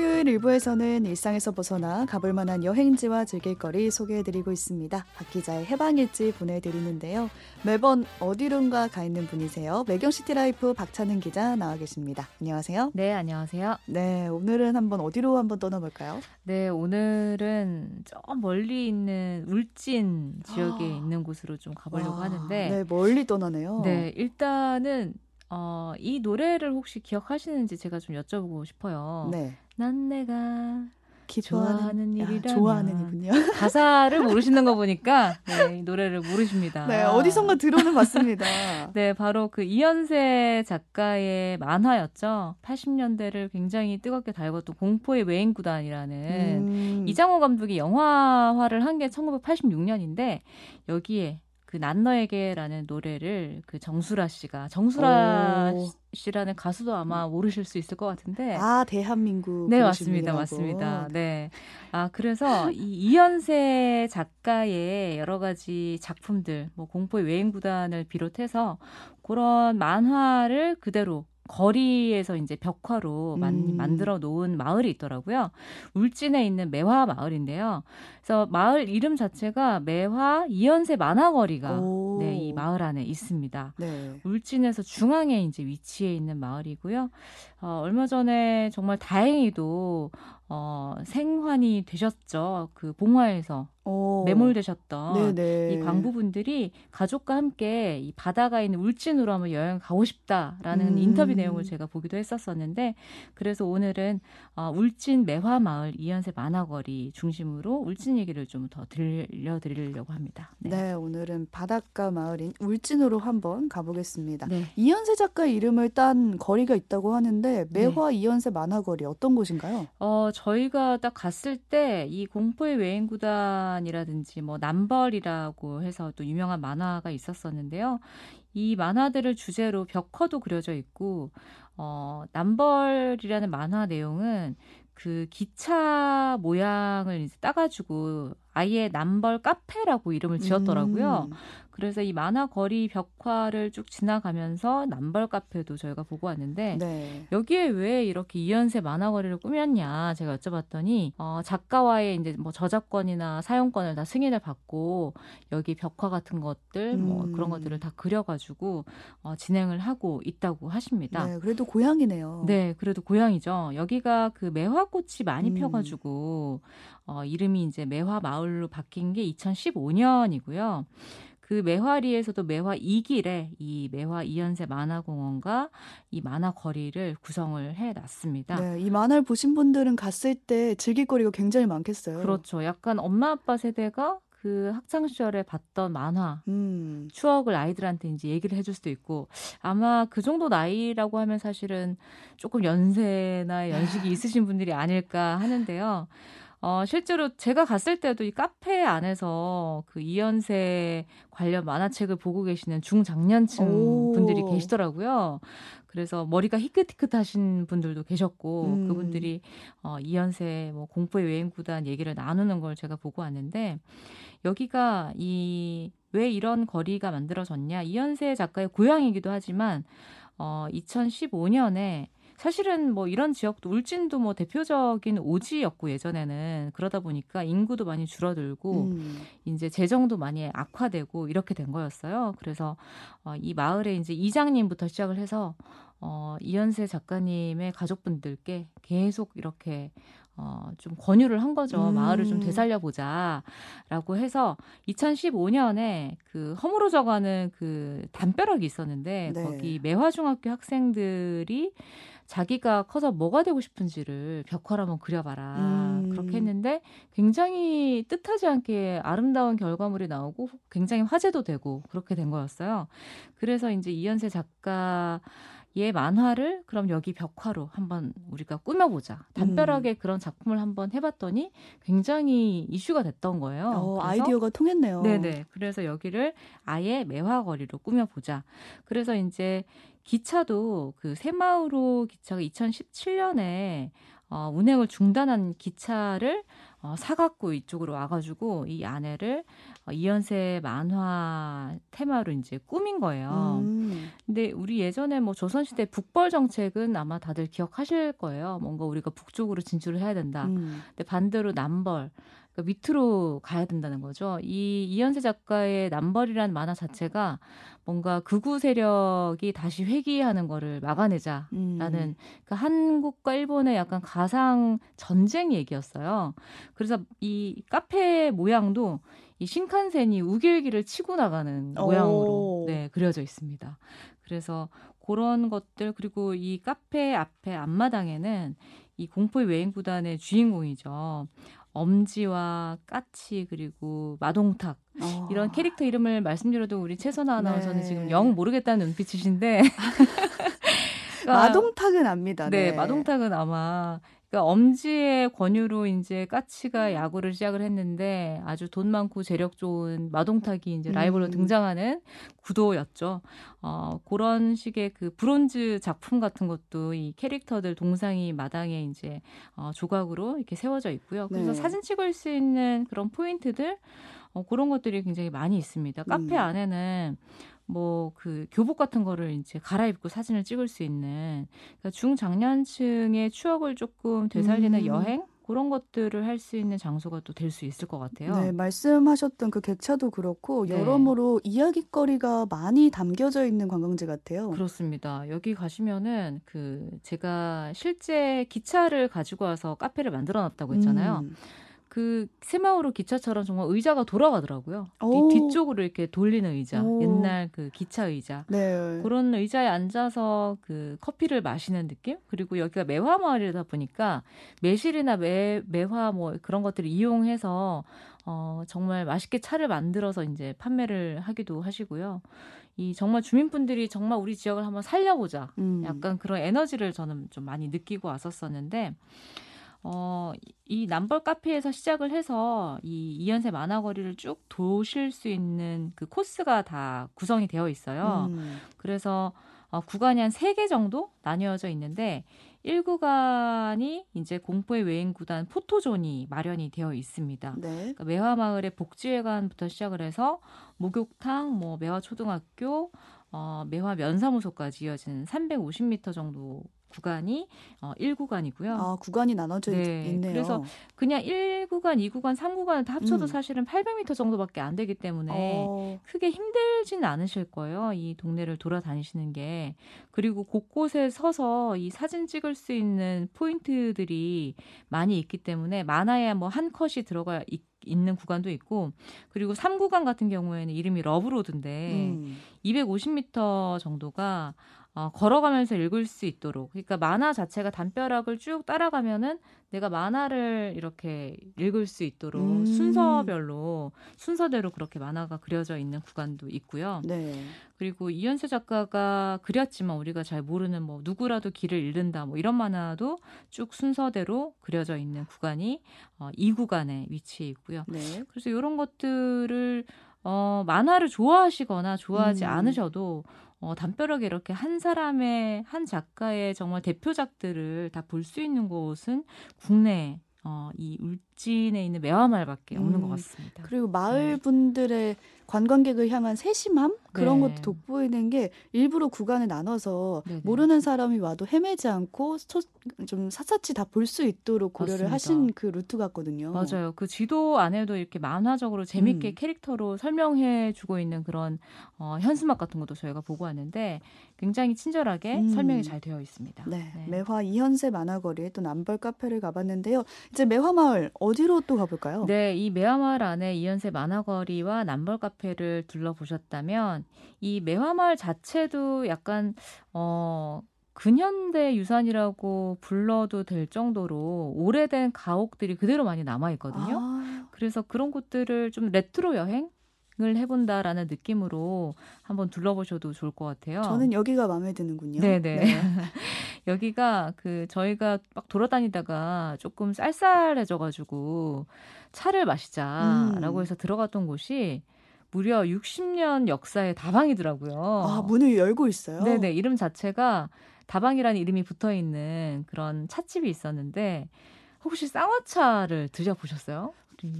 토요일 일부에서는 일상에서 벗어나 가볼 만한 여행지와 즐길거리 소개해드리고 있습니다. 박 기자의 해방일지 보내드리는데요. 매번 어디론가 가 있는 분이세요. 매경시티라이프 박찬은 기자 나와 계십니다. 안녕하세요. 네, 안녕하세요. 네, 오늘은 한번 어디로 한번 떠나볼까요? 네, 오늘은 저 멀리 있는 울진 지역에 아. 있는 곳으로 좀 가보려고 와, 하는데. 네, 멀리 떠나네요. 네, 일단은 어, 이 노래를 혹시 기억하시는지 제가 좀 여쭤보고 싶어요. 네. 난 내가 좋아하는 일이라 좋아하는 이군요. 가사를 모르시는 거 보니까 네, 이 노래를 모르십니다. 네, 어디선가 들어는 봤습니다. 네, 바로 그 이현세 작가의 만화였죠. 80년대를 굉장히 뜨겁게 달궜던 공포의 외인 구단이라는 음. 이장호 감독이 영화화를 한 게 1986년인데 여기에 그 난 너에게라는 노래를 그 정수라 씨가 정수라 오. 씨라는 가수도 아마 모르실 수 있을 것 같은데. 아 대한민국 네 맞습니다 맞습니다. 네아 그래서 이 이연세 작가의 여러 가지 작품들 뭐 공포의 외인 구단을 비롯해서 그런 만화를 그대로 거리에서 이제 벽화로 만, 음. 만들어 놓은 마을이 있더라고요. 울진에 있는 매화 마을인데요. 그래서 마을 이름 자체가 매화 이연세 만화거리가 네, 이 마을 안에 있습니다. 네. 울진에서 중앙에 이제 위치해 있는 마을이고요. 어, 얼마 전에 정말 다행히도 어, 생환이 되셨죠. 그 봉화에서 오. 매몰되셨던 네네. 이 광부분들이 가족과 함께 이 바다가 있는 울진으로 한번 여행 가고 싶다라는 음. 인터뷰 내용을 제가 보기도 했었었는데 그래서 오늘은 어, 울진 매화마을 이연세 만화거리 중심으로 울진 얘기를 좀 더 들려드리려고 합니다. 네. 네. 오늘은 바닷가 마을인 울진으로 한번 가보겠습니다. 네. 이연세 작가 이름을 딴 거리가 있다고 하는데 매화 네. 이연세 만화거리 어떤 곳인가요? 어, 저희가 딱 갔을 때 이 공포의 외인구 단이라든지 뭐 남벌이라고 해서 또 유명한 만화가 있었었는데요. 이 만화들을 주제로 벽화도 그려져 있고 어 남벌이라는 만화 내용은 그 기차 모양을 이제 따가지고 아예 남벌 카페라고 이름을 지었더라고요. 음. 그래서 이 만화 거리 벽화를 쭉 지나가면서 남벌 카페도 저희가 보고 왔는데 네. 여기에 왜 이렇게 이연세 만화 거리를 꾸몄냐 제가 여쭤봤더니 어, 작가와의 이제 뭐 저작권이나 사용권을 다 승인을 받고 여기 벽화 같은 것들 뭐 음. 그런 것들을 다 그려가지고 어, 진행을 하고 있다고 하십니다. 네, 그래도 고향이네요. 네, 그래도 고향이죠. 여기가 그 매화꽃이 많이 음. 펴가지고 어, 이름이 이제 매화 마을로 바뀐 게 2015년이고요. 그 매화리에서도 매화 2길에 이 매화 이연세 만화공원과 이 만화 거리를 구성을 해 놨습니다. 네, 이 만화를 보신 분들은 갔을 때 즐길 거리가 굉장히 많겠어요. 그렇죠. 약간 엄마 아빠 세대가 그 학창 시절에 봤던 만화 음. 추억을 아이들한테 이제 얘기를 해줄 수도 있고 아마 그 정도 나이라고 하면 사실은 조금 연세나 연식이 있으신 분들이 아닐까 하는데요. 어, 실제로 제가 갔을 때도 이 카페 안에서 그 이연세 관련 만화책을 보고 계시는 중장년층 오. 분들이 계시더라고요. 그래서 머리가 희끗희끗하신 분들도 계셨고 음. 그분들이 어, 이연세 뭐 공포의 외행구단 얘기를 나누는 걸 제가 보고 왔는데 여기가 이 왜 이런 거리가 만들어졌냐 이연세 작가의 고향이기도 하지만 어, 2015년에 사실은 뭐 이런 지역도 울진도 뭐 대표적인 오지였고 예전에는 그러다 보니까 인구도 많이 줄어들고 음. 이제 재정도 많이 악화되고 이렇게 된 거였어요. 그래서 어, 이 마을에 이제 이장님부터 시작을 해서 어, 이현세 작가님의 가족분들께 계속 이렇게 어, 좀 권유를 한 거죠. 음. 마을을 좀 되살려 보자. 라고 해서 2015년에 그 허물어 져가는 그 담벼락이 있었는데 네. 거기 매화중학교 학생들이 자기가 커서 뭐가 되고 싶은지를 벽화로 한번 그려봐라. 음. 그렇게 했는데 굉장히 뜻하지 않게 아름다운 결과물이 나오고 굉장히 화제도 되고 그렇게 된 거였어요. 그래서 이제 이현세 작가 얘 만화를 그럼 여기 벽화로 한번 우리가 꾸며보자. 담벼락에 음. 그런 작품을 한번 해봤더니 굉장히 이슈가 됐던 거예요. 어, 아이디어가 통했네요. 네네. 그래서 여기를 아예 매화거리로 꾸며보자. 그래서 이제 기차도 그 새마을호 기차가 2017년에 어, 운행을 중단한 기차를 어, 사갖고 이쪽으로 와가지고 이 아내를 어, 이연세 만화 테마로 이제 꾸민 거예요. 음. 근데 우리 예전에 뭐 조선시대 북벌 정책은 아마 다들 기억하실 거예요. 뭔가 우리가 북쪽으로 진출을 해야 된다. 음. 근데 반대로 남벌 그러니까 밑으로 가야 된다는 거죠. 이 이현세 작가의 남벌이라는 만화 자체가 뭔가 극우 세력이 다시 회귀하는 거를 막아내자라는 음. 그러니까 한국과 일본의 약간 가상 전쟁 얘기였어요. 그래서 이 카페 모양도 이 신칸센이 우길기를 치고 나가는 모양으로 네, 그려져 있습니다. 그래서 그런 것들 그리고 이 카페 앞에 앞마당에는 이 공포의 외인 구단의 주인공이죠. 엄지와 까치 그리고 마동탁 어. 이런 캐릭터 이름을 말씀드려도 우리 최선아 아나운서는 네. 지금 영 모르겠다는 눈빛이신데 마동탁은 압니다. 네. 네, 마동탁은 아마 그러니까 엄지의 권유로 이제 까치가 야구를 시작을 했는데 아주 돈 많고 재력 좋은 마동탁이 이제 라이벌로 음. 등장하는 구도였죠. 어, 그런 식의 그 브론즈 작품 같은 것도 이 캐릭터들 동상이 마당에 이제 어, 조각으로 이렇게 세워져 있고요. 그래서 네. 사진 찍을 수 있는 그런 포인트들 어, 그런 것들이 굉장히 많이 있습니다. 카페 음. 안에는 뭐 그 교복 같은 거를 이제 갈아입고 사진을 찍을 수 있는 그러니까 중장년층의 추억을 조금 되살리는 음. 여행 그런 것들을 할 수 있는 장소가 또 될 수 있을 것 같아요. 네, 말씀하셨던 그 객차도 그렇고 네. 여러모로 이야기거리가 많이 담겨져 있는 관광지 같아요. 그렇습니다. 여기 가시면은 그 제가 실제 기차를 가지고 와서 카페를 만들어 놨다고 했잖아요. 음. 그 새마을호 기차처럼 정말 의자가 돌아가더라고요. 이 뒤쪽으로 이렇게 돌리는 의자, 오. 옛날 그 기차 의자. 네. 그런 의자에 앉아서 그 커피를 마시는 느낌? 그리고 여기가 매화 마을이다 보니까 매실이나 매 매화 뭐 그런 것들을 이용해서 어 정말 맛있게 차를 만들어서 이제 판매를 하기도 하시고요. 이 정말 주민분들이 정말 우리 지역을 한번 살려보자. 음. 약간 그런 에너지를 저는 좀 많이 느끼고 왔었었는데 어, 이 남벌 카페에서 시작을 해서 이 이연세 만화거리를 쭉 도실 수 있는 그 코스가 다 구성이 되어 있어요. 음. 그래서 어, 구간이 한 세 개 정도 나뉘어져 있는데 1구간이 이제 공포의 외인 구단 포토존이 마련이 되어 있습니다. 네. 그러니까 매화마을의 복지회관부터 시작을 해서 목욕탕, 뭐 매화초등학교, 어, 매화 면사무소까지 이어지는 350m 정도 구간이 어 1구간이고요. 아, 구간이 나눠져 네, 있네요. 그래서 그냥 1구간, 2구간, 3구간을 다 합쳐도 음. 사실은 800m 정도밖에 안 되기 때문에 어. 크게 힘들지는 않으실 거예요. 이 동네를 돌아다니시는 게. 그리고 곳곳에 서서 이 사진 찍을 수 있는 포인트들이 많이 있기 때문에 만화의 뭐 한 컷이 들어가 있 있는 구간도 있고 그리고 3구간 같은 경우에는 이름이 Love Road인데 음. 250m 정도가 어, 걸어가면서 읽을 수 있도록. 그러니까 만화 자체가 담벼락을 쭉 따라가면은 내가 만화를 이렇게 읽을 수 있도록 음. 순서별로 순서대로 그렇게 만화가 그려져 있는 구간도 있고요. 네. 그리고 이현세 작가가 그렸지만 우리가 잘 모르는 뭐 누구라도 길을 잃는다 뭐 이런 만화도 쭉 순서대로 그려져 있는 구간이 어, 이 구간에 위치해 있고요. 네. 그래서 이런 것들을 어, 만화를 좋아하시거나 좋아하지 음. 않으셔도 어, 담벼락에 이렇게 한 사람의 한 작가의 정말 대표작들을 다 볼 수 있는 곳은 국내 어, 이 울진에 있는 매화마을밖에 없는 음, 것 같습니다. 그리고 마을 네. 분들의 관광객을 향한 세심함 그런 네. 것도 돋보이는 게 일부러 구간을 나눠서 네네. 모르는 사람이 와도 헤매지 않고 좀 샅샅이 다 볼 수 있도록 고려를 맞습니다. 하신 그 루트 같거든요. 맞아요. 그 지도 안에도 이렇게 만화적으로 재밌게 음. 캐릭터로 설명해 주고 있는 그런 어, 현수막 같은 것도 저희가 보고 왔는데 굉장히 친절하게 음. 설명이 잘 되어 있습니다. 네. 네. 매화 이현세 만화거리에 또 남벌 카페를 가봤는데요. 이제 매화 마을 어디로 또 가볼까요? 네, 이 매화 마을 안에 이현세 만화거리와 남벌 카페를 둘러보셨다면 이 매화 마을 자체도 약간 어 근현대 유산이라고 불러도 될 정도로 오래된 가옥들이 그대로 많이 남아 있거든요. 아. 그래서 그런 곳들을 좀 레트로 여행 을 해본다라는 느낌으로 한번 둘러보셔도 좋을 것 같아요. 저는 여기가 마음에 드는군요. 네네. 네. 여기가 그 저희가 막 돌아다니다가 조금 쌀쌀해져가지고 차를 마시자라고 음. 해서 들어갔던 곳이 무려 60년 역사의 다방이더라고요. 아, 문을 열고 있어요? 네네. 이름 자체가 다방이라는 이름이 붙어 있는 그런 찻집이 있었는데, 혹시 쌍화차를 드셔보셨어요?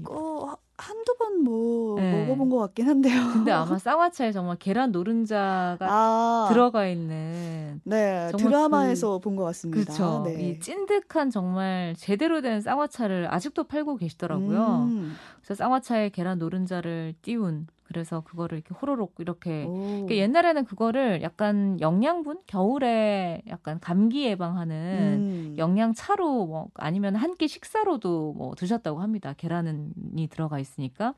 어, 한두 번뭐 네. 먹어본 것 같긴 한데요. 근데 아마 쌍화차에 정말 계란 노른자가 아, 들어가 있는 네 드라마에서 그, 본것 같습니다. 그렇죠. 네. 이 찐득한 정말 제대로 된 쌍화차를 아직도 팔고 계시더라고요. 음. 그래서 쌍화차에 계란 노른자를 띄운 그래서 그거를 이렇게 호로록 이렇게 그러니까 옛날에는 그거를 약간 영양분 겨울에 약간 감기 예방하는 음. 영양차로 뭐 아니면 한 끼 식사로도 뭐 드셨다고 합니다. 계란이 들어가 있으니까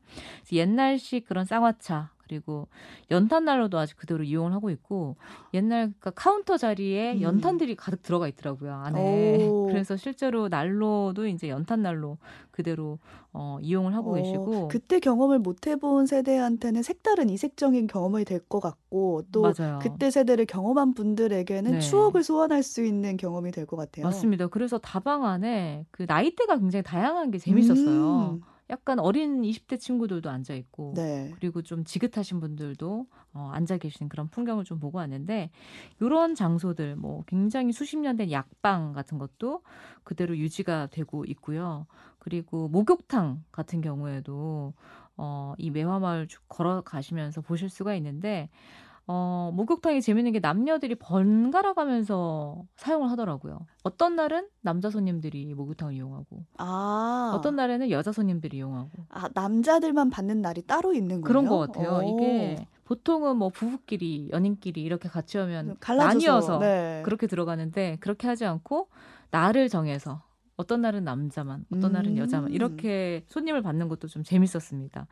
옛날식 그런 쌍화차 그리고 연탄 난로도 아직 그대로 이용을 하고 있고 옛날 그러니까 카운터 자리에 음. 연탄들이 가득 들어가 있더라고요 안에 오. 그래서 실제로 난로도 이제 연탄 난로 그대로 어, 이용을 하고 어, 계시고 그때 경험을 못 해본 세대한테는 색다른 이색적인 경험이 될 것 같고 또 맞아요. 그때 세대를 경험한 분들에게는 네. 추억을 소환할 수 있는 경험이 될 것 같아요. 맞습니다. 그래서 다방 안에 그 나이대가 굉장히 다양한 게 재밌었어요. 음. 약간 어린 20대 친구들도 앉아 있고 네. 그리고 좀 지긋하신 분들도 어, 앉아 계시는 그런 풍경을 좀 보고 왔는데 이런 장소들 뭐 굉장히 수십 년 된 약방 같은 것도 그대로 유지가 되고 있고요. 그리고 목욕탕 같은 경우에도 어, 이 매화마을 쭉 걸어가시면서 보실 수가 있는데 어, 목욕탕이 재밌는 게 남녀들이 번갈아 가면서 사용을 하더라고요. 어떤 날은 남자 손님들이 목욕탕을 이용하고, 아. 어떤 날에는 여자 손님들이 이용하고. 아, 남자들만 받는 날이 따로 있는 거예요? 그런 것 같아요. 오. 이게 보통은 뭐 부부끼리, 연인끼리 이렇게 같이 오면 갈라져서, 나뉘어서 네. 그렇게 들어가는데 그렇게 하지 않고 날을 정해서 어떤 날은 남자만, 어떤 음. 날은 여자만 이렇게 손님을 받는 것도 좀 재밌었습니다.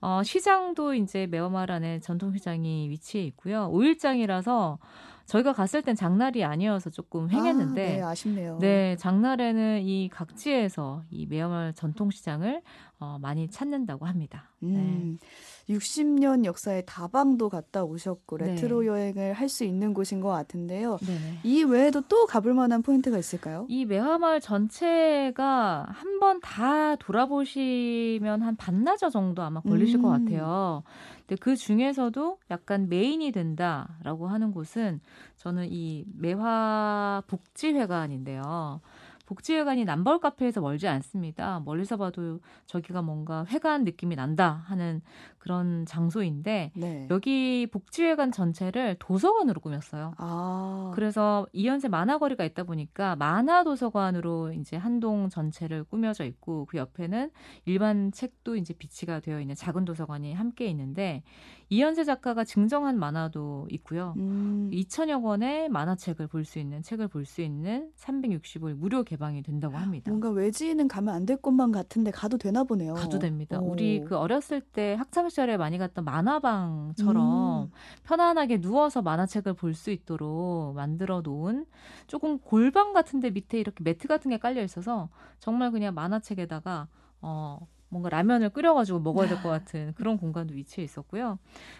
어, 시장도 이제 매화마을 안에 전통시장이 위치해 있고요. 5일장이라서 저희가 갔을 땐 장날이 아니어서 조금 횡했는데, 아, 네, 아쉽네요. 네, 장날에는 이 각지에서 이 매화마을 전통시장을 어, 많이 찾는다고 합니다. 네. 음. 네. 60년 역사의 다방도 갔다 오셨고 네. 레트로 네. 여행을 할 수 있는 곳인 것 같은데요. 네네. 이 외에도 또 가볼 만한 포인트가 있을까요? 이 매화마을 전체가 한 번 다 돌아보시면 한 반나절 정도 아마 걸리실 음. 것 같아요. 근데 그 중에서도 약간 메인이 된다라고 하는 곳은 저는 이 매화 복지회관인데요. 복지회관이 남벌 카페에서 멀지 않습니다. 멀리서 봐도 저기가 뭔가 회관 느낌이 난다 하는 그런 장소인데 네. 여기 복지회관 전체를 도서관으로 꾸몄어요. 아. 그래서 이연세 만화거리가 있다 보니까 만화 도서관으로 이제 한동 전체를 꾸며져 있고 그 옆에는 일반 책도 이제 비치가 되어 있는 작은 도서관이 함께 있는데 이연세 작가가 증정한 만화도 있고요. 음. 2천여 권의 만화책을 볼 수 있는 책을 볼 수 있는 365일 무료 개방이 된다고 합니다. 뭔가 외지인은 가면 안 될 것만 같은데 가도 되나 보네요. 가도 됩니다. 오. 우리 그 어렸을 때 학창 시절에 많이 갔던 만화방처럼 음. 편안하게 누워서 만화책을 볼 수 있도록 만들어 놓은 조금 골방 같은데 밑에 이렇게 매트 같은 게 깔려 있어서 정말 그냥 만화책에다가 어 뭔가 라면을 끓여가지고 먹어야 될 것 같은 그런 공간도 위치해 있었고요.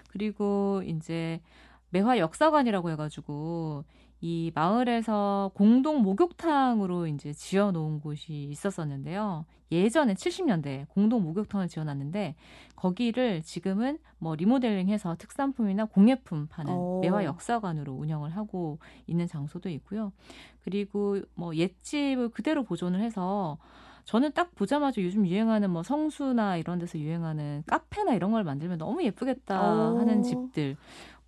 그리고 이제 매화 역사관이라고 해가지고 이 마을에서 공동 목욕탕으로 이제 지어 놓은 곳이 있었었는데요. 예전에 70년대 공동 목욕탕을 지어 놨는데 거기를 지금은 뭐 리모델링해서 특산품이나 공예품 파는 오. 어. 매화 역사관으로 운영을 하고 있는 장소도 있고요. 그리고 뭐 옛집을 그대로 보존을 해서 저는 딱 보자마자 요즘 유행하는 뭐 성수나 이런 데서 유행하는 카페나 이런 걸 만들면 너무 예쁘겠다 오. 하는 집들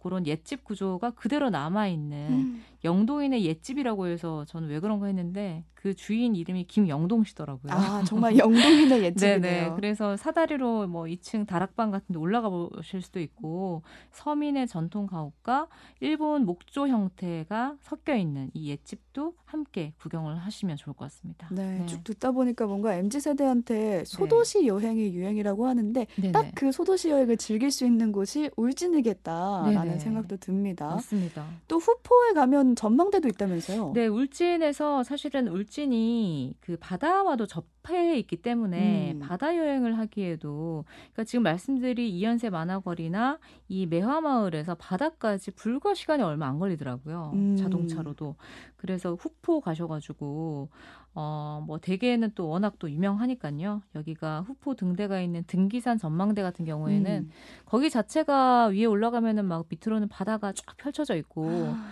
그런 옛집 구조가 그대로 남아 있는 음. 영동인의 옛집이라고 해서 저는 왜 그런가 했는데 그 주인 이름이 김영동 씨더라고요. 아 정말 영동인의 옛집이네요. 네네. 그래서 사다리로 뭐 2층 다락방 같은데 올라가 보실 수도 있고 서민의 전통 가옥과 일본 목조 형태가 섞여 있는 이 옛집도 함께 구경을 하시면 좋을 것 같습니다. 네, 네. 쭉 듣다 보니까 뭔가 mz 세대한테 소도시 네. 여행이 유행이라고 하는데 딱 그 소도시 여행을 즐길 수 있는 곳이 울진이겠다라는 네네. 생각도 듭니다. 맞습니다. 또 후포에 가면 전망대도 있다면서요? 네, 울진에서 사실은 울진이 그 바다와도 접해 있기 때문에 음. 바다 여행을 하기에도 그러니까 지금 말씀드린 이연세 만화거리나 이 매화마을에서 바다까지 불과 시간이 얼마 안 걸리더라고요. 음. 자동차로도. 그래서 후포 가셔가지고 어, 뭐 대게는 또 워낙 또 유명하니까요. 여기가 후포 등대가 있는 등기산 전망대 같은 경우에는 음. 거기 자체가 위에 올라가면은 막 밑으로는 바다가 쫙 펼쳐져 있고 아.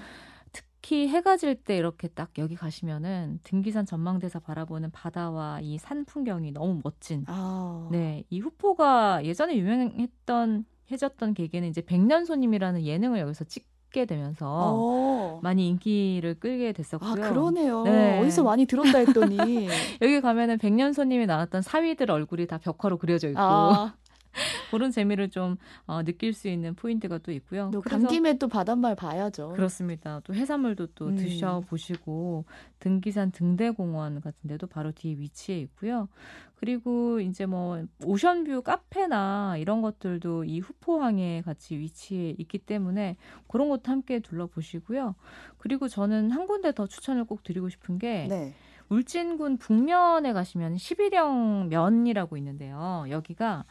특히 해가 질 때 이렇게 딱 여기 가시면은 등기산 전망대에서 바라보는 바다와 이 산 풍경이 너무 멋진. 아. 네, 이 후포가 예전에 유명했던 해졌던 계기는 이제 백년손님이라는 예능을 여기서 찍 게 되면서 어. 많이 인기를 끌게 됐었고요. 아, 그러네요. 네. 어디서 많이 들었다 했더니 여기 가면은 백년손님이 나왔던 사위들 얼굴이 다 벽화로 그려져 있고 아. 그런 재미를 좀 어, 느낄 수 있는 포인트가 또 있고요. 간 김에 또 바닷말 봐야죠. 그렇습니다. 또 해산물도 또 음. 드셔보시고 등기산 등대공원 같은 데도 바로 뒤에 위치해 있고요. 그리고 이제 뭐 오션뷰 카페나 이런 것들도 이 후포항에 같이 위치해 있기 때문에 그런 것도 함께 둘러보시고요. 그리고 저는 한 군데 더 추천을 꼭 드리고 싶은 게 네. 울진군 북면에 가시면 11형 면이라고 있는데요. 여기가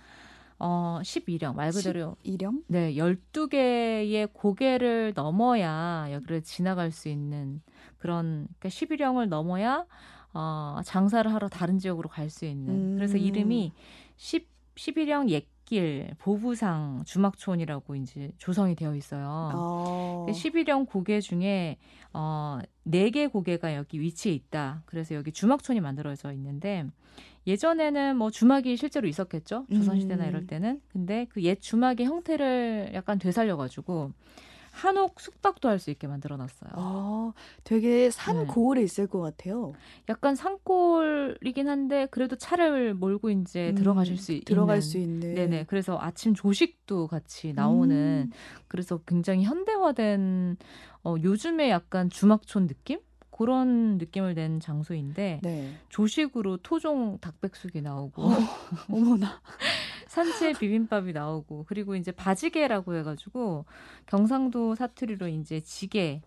어, 12령 말 그대로 12령? 네, 12개의 고개를 넘어야 여기를 지나갈 수 있는 그런 그러니까 11령을 넘어야 어, 장사를 하러 다른 지역으로 갈 수 있는. 음. 그래서 이름이 10 11령 옛 길 보부상 주막촌이라고 이제 조성이 되어 있어요. 어. 11령 고개 중에 어, 4개 고개가 여기 위치해 있다. 그래서 여기 주막촌이 만들어져 있는데 예전에는 뭐 주막이 실제로 있었겠죠. 조선시대나 이럴 음. 때는. 근데 그 옛 주막의 형태를 약간 되살려 가지고 한옥 숙박도 할 수 있게 만들어 놨어요. 아, 되게 산 네. 고을에 있을 것 같아요. 약간 산골이긴 한데 그래도 차를 몰고 이제 음, 들어가실 수 들어갈 있는. 수 있는. 네네. 그래서 아침 조식도 같이 나오는 음. 그래서 굉장히 현대화된 어, 요즘에 약간 주막촌 느낌? 그런 느낌을 낸 장소인데 네. 조식으로 토종 닭백숙이 나오고 어, 어머나 산채 비빔밥이 나오고 그리고 이제 바지개라고 해가지고 경상도 사투리로 이제 지게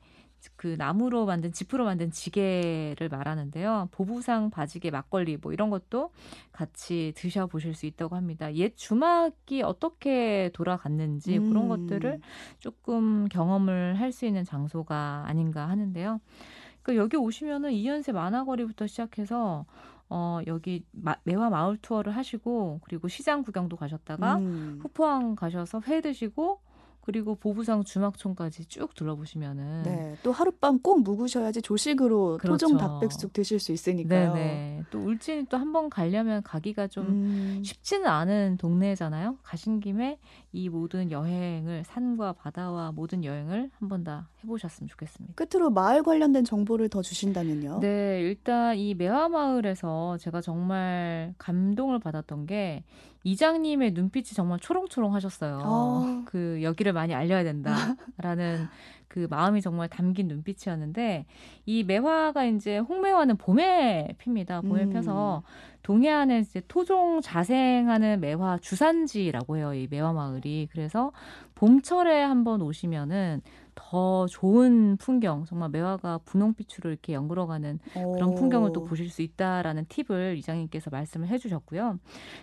그 나무로 만든 지프로 만든 지게를 말하는데요. 보부상 바지개 막걸리 뭐 이런 것도 같이 드셔 보실 수 있다고 합니다. 옛 주막이 어떻게 돌아갔는지 음. 그런 것들을 조금 경험을 할 수 있는 장소가 아닌가 하는데요. 그 여기 오시면은 이연세 만화거리부터 시작해서 어 여기 마, 매화 마을 투어를 하시고 그리고 시장 구경도 가셨다가 음. 후포항 가셔서 회 드시고 그리고 보부상 주막촌까지 쭉 둘러보시면은 네, 또 하룻밤 꼭 묵으셔야지 조식으로 그렇죠. 토종 닭백숙 드실 수 있으니까요. 네네. 또 울진이 또 한 번 가려면 가기가 좀 음. 쉽지는 않은 동네잖아요. 가신 김에 이 모든 여행을 산과 바다와 모든 여행을 한 번 다 해보셨으면 좋겠습니다. 끝으로 마을 관련된 정보를 더 주신다면요? 네, 일단 이 매화마을에서 제가 정말 감동을 받았던 게 이장님의 눈빛이 정말 초롱초롱 하셨어요. 어. 그 여기를 많이 알려야 된다라는 그 마음이 정말 담긴 눈빛이었는데 이 매화가 이제 홍매화는 봄에 핍니다. 봄에 음. 펴서 동해안에 이제 토종 자생하는 매화 주산지라고 해요. 이 매화 마을이. 그래서 봄철에 한번 오시면은 더 좋은 풍경, 정말 매화가 분홍빛으로 이렇게 연그러가는 그런 풍경을 또 보실 수 있다라는 팁을 이장님께서 말씀을 해주셨고요.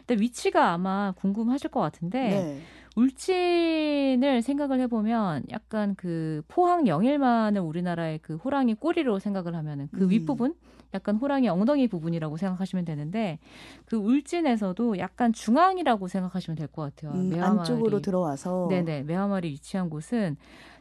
근데 위치가 아마 궁금하실 것 같은데 네. 울진을 생각을 해보면 약간 그 포항 영일만을 우리나라의 그 호랑이 꼬리로 생각을 하면은 그 음. 윗부분 약간 호랑이 엉덩이 부분이라고 생각하시면 되는데 그 울진에서도 약간 중앙이라고 생각하시면 될 것 같아요. 음, 안쪽으로 들어와서 네네 매화마을이 위치한 곳은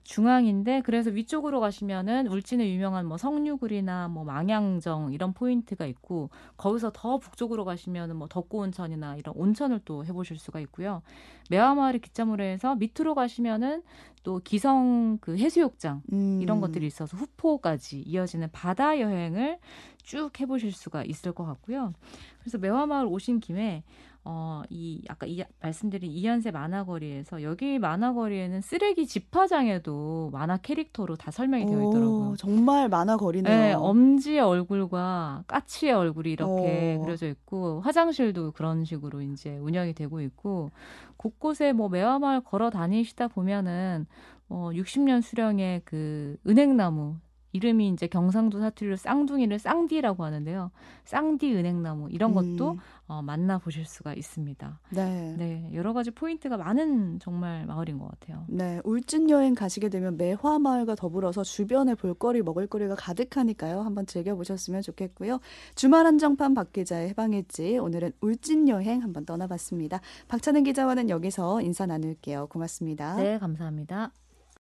중앙인데 그래서 위쪽으로 가시면은 울진의 유명한 뭐 성류굴이나 뭐 망양정 이런 포인트가 있고 거기서 더 북쪽으로 가시면은 뭐 덕구온천이나 이런 온천을 또 해보실 수가 있고요. 매화마을을 기점으로 해서 밑으로 가시면은 또 기성 그 해수욕장 음. 이런 것들이 있어서 후포까지 이어지는 바다 여행을 쭉 해보실 수가 있을 것 같고요. 그래서 매화마을 오신 김에 어, 이 아까 이 말씀드린 이연세 만화거리에서 여기 만화거리에는 쓰레기 집화장에도 만화 캐릭터로 다 설명이 되어 있더라고요. 오, 정말 만화거리네요. 네, 엄지의 얼굴과 까치의 얼굴이 이렇게 오. 그려져 있고 화장실도 그런 식으로 이제 운영이 되고 있고 곳곳에 뭐 매화마을 걸어 다니시다 보면은 어 60년 수령의 그 은행나무 이름이 이제 경상도 사투리로 쌍둥이를 쌍디라고 하는데요. 쌍디 은행나무 이런 것도 음. 어, 만나 보실 수가 있습니다. 네. 네, 여러 가지 포인트가 많은 정말 마을인 것 같아요. 네, 울진 여행 가시게 되면 매화 마을과 더불어서 주변에 볼거리 먹을거리가 가득하니까요. 한번 즐겨 보셨으면 좋겠고요. 주말 한정판 박 기자의 해방일지 오늘은 울진 여행 한번 떠나봤습니다. 박찬은 기자와는 여기서 인사 나눌게요. 고맙습니다. 네, 감사합니다.